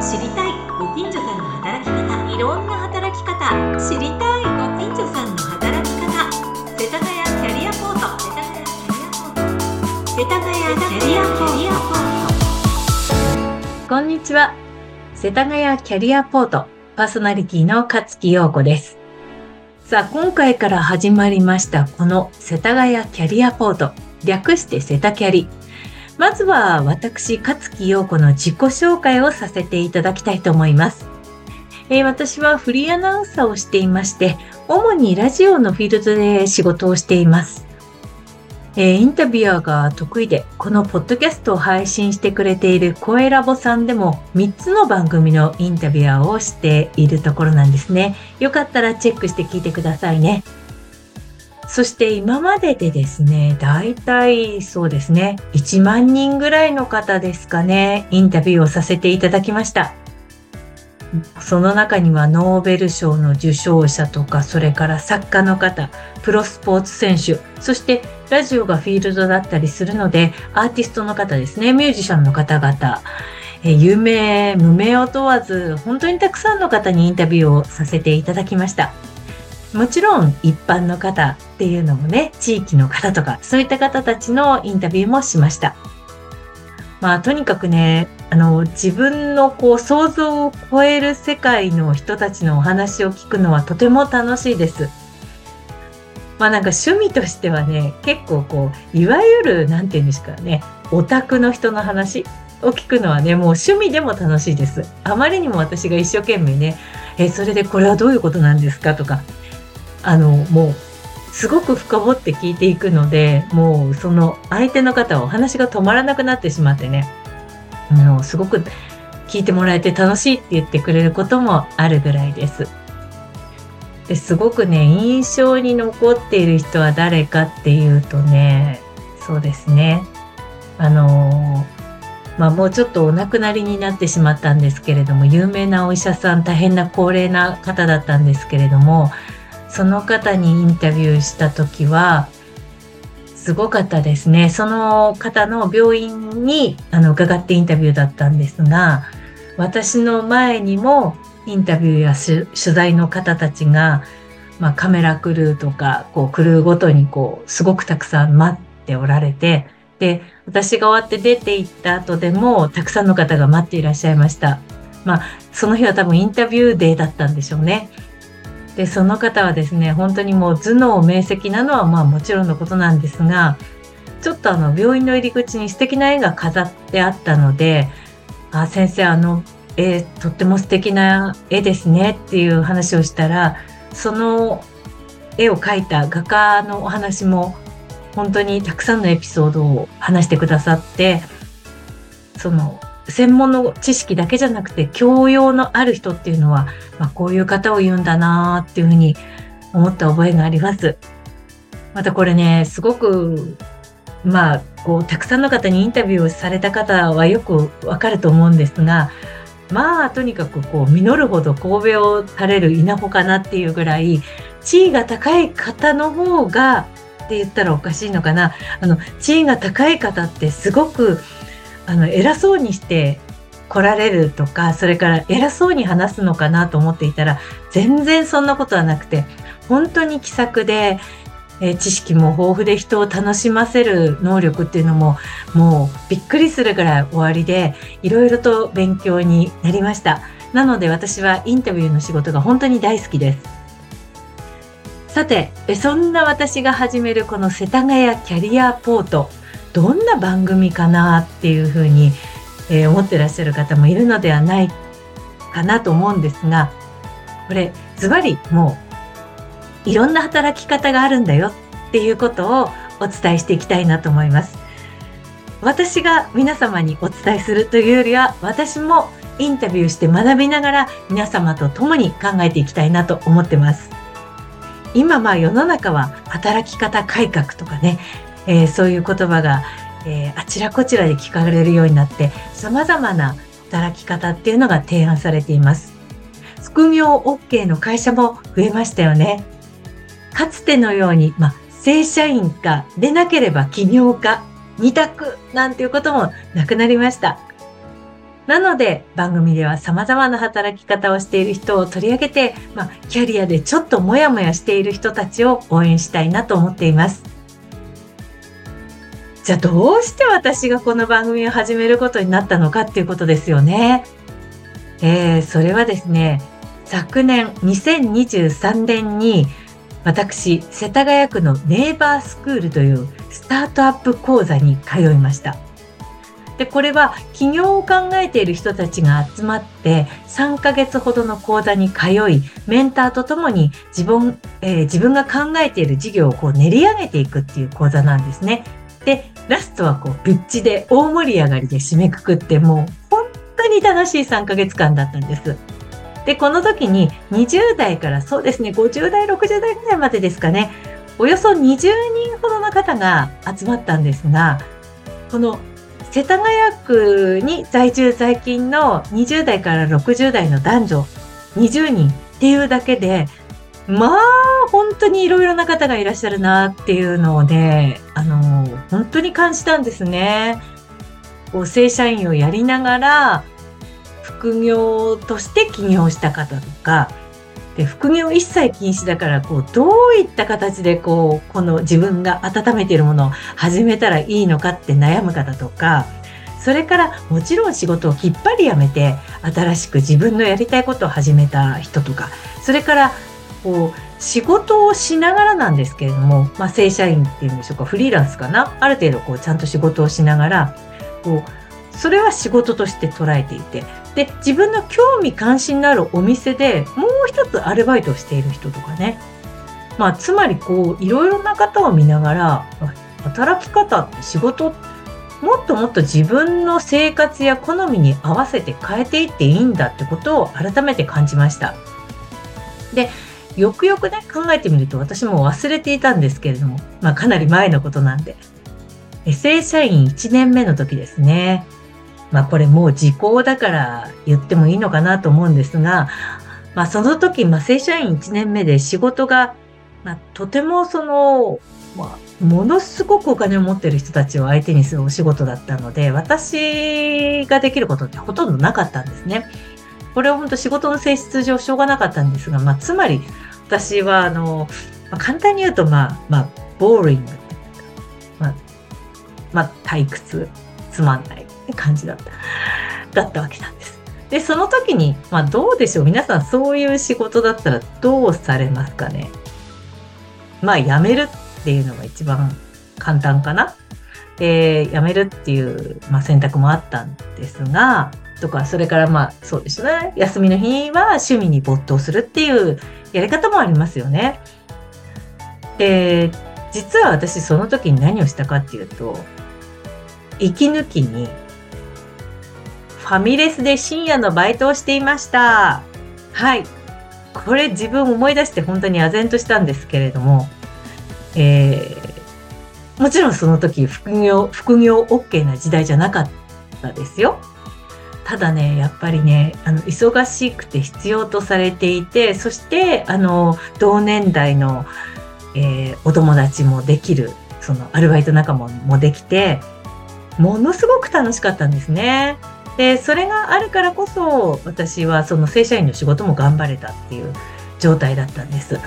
知りたいご近所さんの働き方いろんな働き方知りたいご近所さんの働き方世田谷キャリアポート世田谷キャリアポート世田谷キャリアポートこんにちは。世田谷キャリアポートパーソナリティの勝木陽子です。さあ、今回から始まりましたこの世田谷キャリアポート、略してセタキャリ。まずは私、勝木陽子の自己紹介をさせていただきたいと思います。えー私はフリーアナウンサーをしていまして、主にラジオのフィールドで仕事をしています。えーインタビュアーが得意で、このポッドキャストを配信してくれている声ラボさんでも3つの番組のインタビュアーをしているところなんですね。よかったらチェックして聞いてくださいね。そして今まででですね、だいたいそうですね、1万人ぐらいの方ですかね、インタビューをさせていただきました。その中にはノーベル賞の受賞者とか、それから作家の方、プロスポーツ選手、そしてラジオがフィールドだったりするので、アーティストの方ですね、ミュージシャンの方々、え有名、無名を問わず、本当にたくさんの方にインタビューをさせていただきました。もちろん一般の方っていうのもね、地域の方とか、そういった方たちのインタビューもしました。まあ、とにかくね、あの、自分のこう想像を超える世界の人たちのお話を聞くのはとても楽しいです。まあなんか趣味としてはね、結構こう、いわゆる、なんて言うんですかね、オタクの人の話を聞くのはね、もう趣味でも楽しいです。あまりにも私が一生懸命ね、え、それでこれはどういうことなんですかとか、あの、もう、すごく深掘って聞いていくので、もうその相手の方はお話が止まらなくなってしまってね、あの、すごく聞いてもらえて楽しいって言ってくれることもあるぐらいです。ですごくね、印象に残っている人は誰かっていうとね、そうですね。あのまあもうちょっとお亡くなりになってしまったんですけれども、有名なお医者さん、大変な高齢な方だったんですけれども、その方にインタビューした時は、すごかったですね。その方の病院にあの伺ってインタビューだったんですが、私の前にもインタビューや取材の方たちが、まあ、カメラクルーとか、こう、クルーごとにこう、すごくたくさん待っておられて、で、私が終わって出て行った後でも、たくさんの方が待っていらっしゃいました。まあ、その日は多分インタビューデーだったんでしょうね。で、その方はですね、本当にもう頭脳明晰なのはまあもちろんのことなんですが、ちょっとあの病院の入り口に素敵な絵が飾ってあったので、あ、先生あの絵とっても素敵な絵ですねっていう話をしたら、その絵を描いた画家のお話も本当にたくさんのエピソードを話してくださって、その専門の知識だけじゃなくて教養のある人っていうのは、まあ、こういう方を言うんだなーっていうふうに思った覚えがあります。またこれね、すごく、まあ、こう、たくさんの方にインタビューをされた方はよくわかると思うんですが、まあ、とにかくこう、実るほど神戸を垂れる稲穂かなっていうぐらい、地位が高い方の方が、って言ったらおかしいのかな。あの、地位が高い方ってすごく、あの、偉そうにして来られるとか、それから偉そうに話すのかなと思っていたら、全然そんなことはなくて、本当に気さくで、え知識も豊富で人を楽しませる能力っていうのも、もうびっくりするぐらい終わりで、いろいろと勉強になりました。なので私はインタビューの仕事が本当に大好きです。さて、そんな私が始めるこの世田谷キャリアポート、どんな番組かなっていうふうに、えー思ってらっしゃる方もいるのではないかなと思うんですが、これ、ズバリもう、いろんな働き方があるんだよっていうことをお伝えしていきたいなと思います。私が皆様にお伝えするというよりは、私もインタビューして学びながら皆様と共に考えていきたいなと思ってます。今まあ世の中は働き方改革とかね、えーそういう言葉が、えーあちらこちらで聞かれるようになって、様々な働き方っていうのが提案されています。副業 OK の会社も増えましたよね。かつてのように、まあ、正社員か、でなければ起業家、二択なんていうこともなくなりました。なので番組では様々な働き方をしている人を取り上げて、まあ、キャリアでちょっとモヤモヤしている人たちを応援したいなと思っています。じゃあどうして私がこの番組を始めることになったのかっていうことですよね。えー、それはですね、昨年2023年に私、世田谷区のネイバースクールというスタートアップ講座に通いました。で、これは起業を考えている人たちが集まって3ヶ月ほどの講座に通い、メンターとともに自分、えー、自分が考えている事業をこう練り上げていくっていう講座なんですね。ラストはこう、ピッチで大盛り上がりで締めくくって、もう本当に楽しい3ヶ月間だったんです。で、この時に20代からそうですね、50代、60代ぐらいまでですかね、およそ20人ほどの方が集まったんですが、この世田谷区に在住在勤の20代から60代の男女20人っていうだけで、まあ、本当にいろいろな方がいらっしゃるなっていうのをね、あの、本当に感じたんですね。こう正社員をやりながら、副業として起業した方とか、で副業一切禁止だからこうどういった形でこうこの自分が温めているものを始めたらいいのかって悩む方とかそれからもちろん仕事をきっぱりやめて新しく自分のやりたいことを始めた人とかそれからこう仕事をしながらなんですけれども、まあ、正社員っていうんでしょうかフリーランスかな？ある程度こうちゃんと仕事をしながらこうそれは仕事として捉えていてで自分の興味関心のあるお店でもう一つアルバイトをしている人とかねまあつまりこういろいろな方を見ながら働き方って仕事もっともっと自分の生活や好みに合わせて変えていっていいんだってことを改めて感じました。でよくよくね考えてみると私も忘れていたんですけれども、まあ、かなり前のことなんで正社員1年目の時ですねまあこれもう時効だから言ってもいいのかなと思うんですが、まあその時、まあ正社員1年目で仕事が、まあとてもその、まあものすごくお金を持ってる人たちを相手にするお仕事だったので、私ができることってほとんどなかったんですね。これは本当仕事の性質上しょうがなかったんですが、まあつまり私はあの、まあ、簡単に言うとまあ、まあ、ボーリング。まあ、まあ退屈、つまんない。感じだった、だったわけなんです。で、その時に、まあどうでしょう？皆さんそういう仕事だったらどうされますかね？まあ辞めるっていうのが一番簡単かな。で、辞めるっていう、まあ、選択もあったんですが、とか、それからまあそうですね。休みの日は趣味に没頭するっていうやり方もありますよね。で、実は私その時に何をしたかっていうと、息抜きにファミレスで深夜のバイトをしていました。はい。これ自分思い出して本当に唖然としたんですけれども、えー、もちろんその時副業、副業 OK な時代じゃなかったですよ。ただね、やっぱりね、あの、忙しくて必要とされていて、そして、あの、同年代の、えー、お友達もできる、そのアルバイト仲間もできて、ものすごく楽しかったんですね。でそれがあるからこそ私はその正社員の仕事も頑張れたっていう状態だったんです。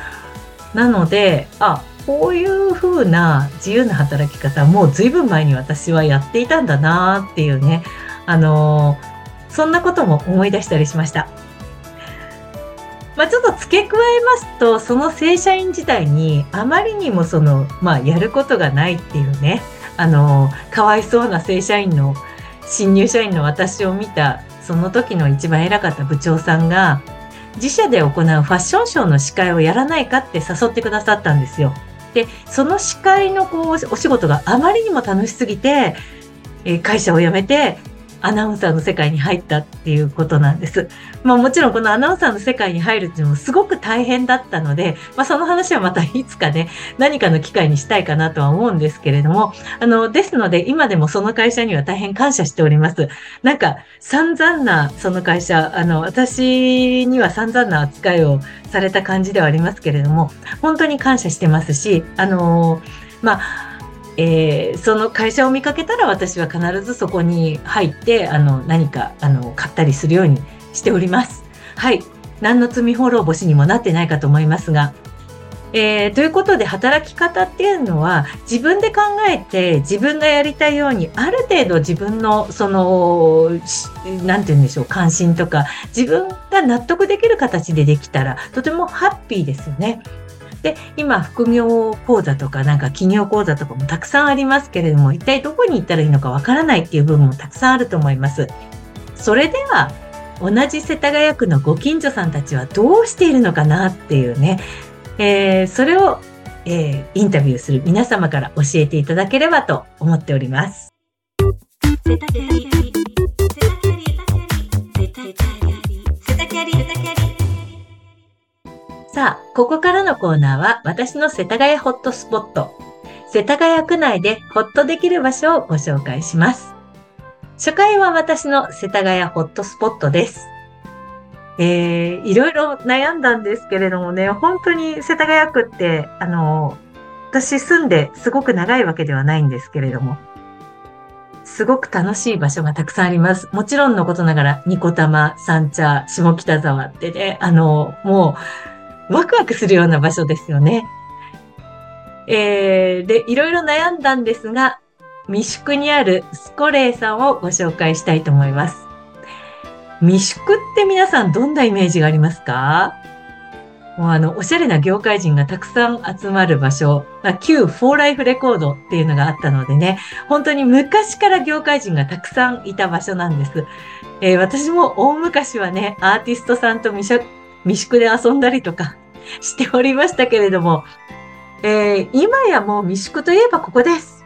なのであこういう風な自由な働き方もう随分前に私はやっていたんだなっていうねあのそんなことも思い出したりしました。まあ、ちょっと付け加えますとその正社員時代にあまりにもその、まあ、やることがないっていうねあのかわいそうな正社員の新入社員の私を見たその時の一番偉かった部長さんが自社で行うファッションショーの司会をやらないかって誘ってくださったんですよ。でその司会のこうお仕事があまりにも楽しすぎて、え会社を辞めてアナウンサーの世界に入ったっていうことなんです。まあもちろんこのアナウンサーの世界に入るっていうのもすごく大変だったので、まあその話はまたいつかね、何かの機会にしたいかなとは思うんですけれども、あの、ですので今でもその会社には大変感謝しております。なんか散々なその会社、あの、私には散々な扱いをされた感じではありますけれども、本当に感謝してますし、あの、まあ、えー、その会社を見かけたら私は必ずそこに入ってあの何かあの買ったりするようにしております。はい。何の罪滅ぼしにもなってないかと思いますが。えー、ということで働き方っていうのは自分で考えて自分がやりたいようにある程度自分のその何て言うんでしょう関心とか自分が納得できる形でできたらとてもハッピーですよね。で、今、副業講座とか、なんか企業講座とかもたくさんありますけれども、一体どこに行ったらいいのかわからないっていう部分もたくさんあると思います。それでは、同じ世田谷区のご近所さんたちはどうしているのかなっていうね、えー、それを、えー、インタビューする皆様から教えていただければと思っております。世田谷世田谷世田谷世田谷さあ、ここからのコーナーは私の世田谷ホットスポット。世田谷区内でホッとできる場所をご紹介します。初回は私の世田谷ホットスポットです。えー、いろいろ悩んだんですけれどもね、本当に世田谷区って、あの、私住んですごく長いわけではないんですけれども、すごく楽しい場所がたくさんあります。もちろんのことながら、ニコタマ、三茶、下北沢ってね、あの、もう、ワクワクするような場所ですよね。えー、で、いろいろ悩んだんですが、三宿にあるスコレイさんをご紹介したいと思います。三宿って皆さんどんなイメージがありますか？もうあの、おしゃれな業界人がたくさん集まる場所ま、旧フォーライフレコードっていうのがあったのでね、本当に昔から業界人がたくさんいた場所なんです。えー、私も大昔はね、アーティストさんと未三宿で遊んだりとか しておりましたけれども、えー、今やもう未宿といえばここです。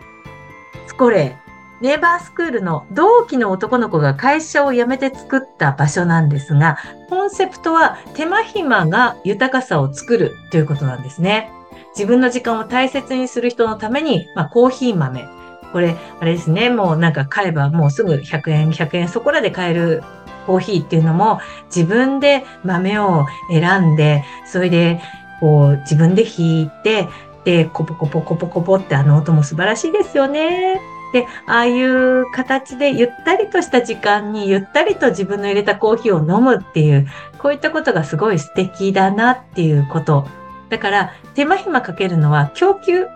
スコレー、ネイバースクールの同期の男の子が会社を辞めて作った場所なんですが、コンセプトは手間暇が豊かさを作るということなんですね。自分の時間を大切にする人のために、まあ、コーヒー豆。これ、あれですね、もうなんか買えばもうすぐ100円、100円そこらで買えるコーヒーっていうのも自分で豆を選んで、それでこう自分で引いて、で、コポコポコポコポってあの音も素晴らしいですよね。で、ああいう形でゆったりとした時間にゆったりと自分の入れたコーヒーを飲むっていう、こういったことがすごい素敵だなっていうこと。だから、手間暇かけるのは供給、ん？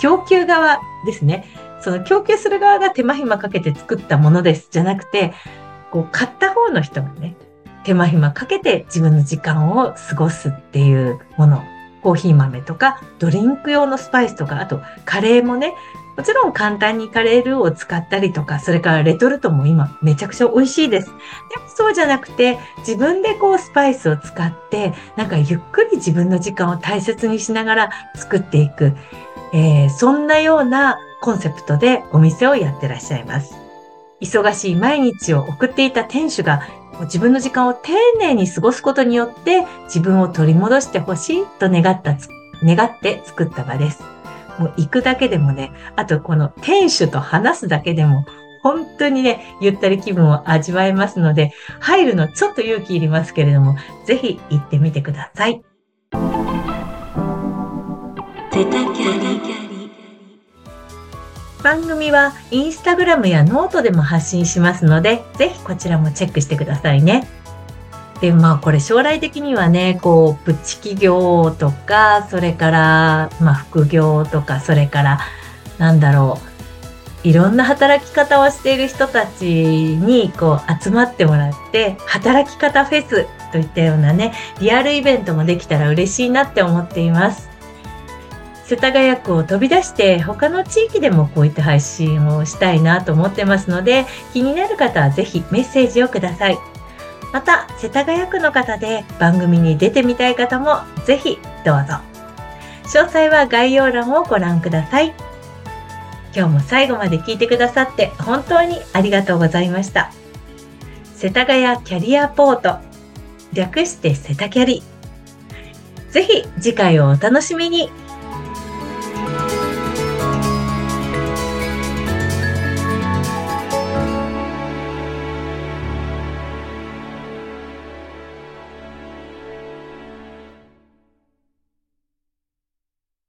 供給側ですね。その供給する側が手間暇かけて作ったものです。じゃなくて、こう、買った方の人がね、手間暇かけて自分の時間を過ごすっていうもの。コーヒー豆とか、ドリンク用のスパイスとか、あとカレーもね、もちろん簡単にカレールーを使ったりとか、それからレトルトも今めちゃくちゃ美味しいです。でもそうじゃなくて、自分でこうスパイスを使って、なんかゆっくり自分の時間を大切にしながら作っていく、えー、そんなようなコンセプトでお店をやってらっしゃいます。忙しい毎日を送っていた店主が自分の時間を丁寧に過ごすことによって自分を取り戻してほしいと願った、願って作った場です。もう行くだけでもね、あとこの店主と話すだけでも本当にね、ゆったり気分を味わえますので、入るのちょっと勇気いりますけれども、ぜひ行ってみてください。番組はインスタグラムやノートでも発信しますので、ぜひこちらもチェックしてくださいね。で、まあこれ将来的にはね、こう、プチ企業とか、それから、まあ副業とか、それから、なんだろう、いろんな働き方をしている人たちにこう集まってもらって、働き方フェスといったようなね、リアルイベントもできたら嬉しいなって思っています。世田谷区を飛び出して他の地域でもこういった配信をしたいなと思ってますので気になる方はぜひメッセージをください。また世田谷区の方で番組に出てみたい方もぜひどうぞ。詳細は概要欄をご覧ください。今日も最後まで聞いてくださって本当にありがとうございました。世田谷キャリアポート略してセタキャリぜひ次回をお楽しみに